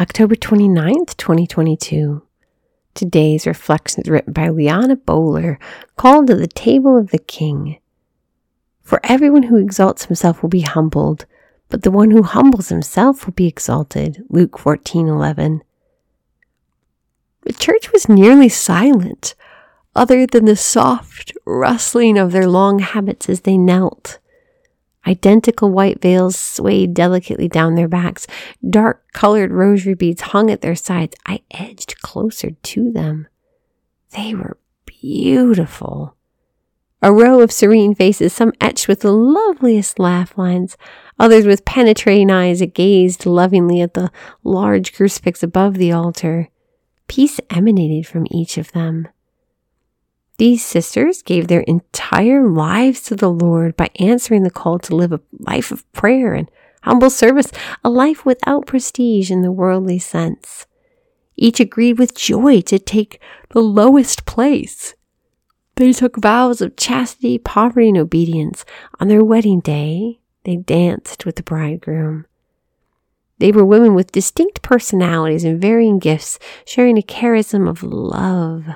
October 29th, 2022. Today's reflection is written by Liana Bowler, called to the table of the king. For everyone who exalts himself will be humbled, but the one who humbles himself will be exalted. Luke 14:11. The church was nearly silent, other than the soft rustling of their long habits as they knelt. Identical white veils swayed delicately down their backs. Dark colored rosary beads hung at their sides. I edged closer to them. They were beautiful. A row of serene faces, some etched with the loveliest laugh lines, others with penetrating eyes that gazed lovingly at the large crucifix above the altar. Peace emanated from each of them. These sisters gave their entire lives to the Lord by answering the call to live a life of prayer and humble service, a life without prestige in the worldly sense. Each agreed with joy to take the lowest place. They took vows of chastity, poverty, and obedience. On their wedding day, they danced with the bridegroom. They were women with distinct personalities and varying gifts, sharing a charism of love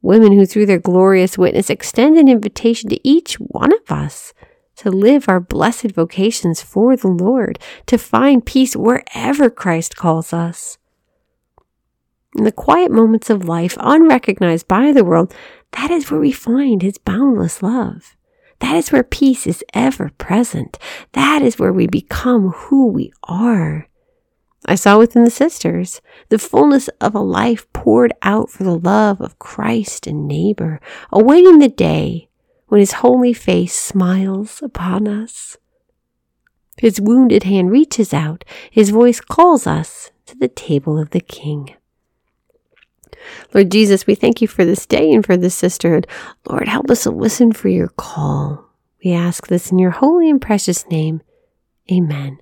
Women who, through their glorious witness, extend an invitation to each one of us to live our blessed vocations for the Lord, to find peace wherever Christ calls us. In the quiet moments of life, unrecognized by the world, that is where we find His boundless love. That is where peace is ever present. That is where we become who we are. I saw within the sisters the fullness of a life poured out for the love of Christ and neighbor, awaiting the day when his holy face smiles upon us. His wounded hand reaches out, his voice calls us to the table of the King. Lord Jesus, we thank you for this day and for this sisterhood. Lord, help us to listen for your call. We ask this in your holy and precious name. Amen.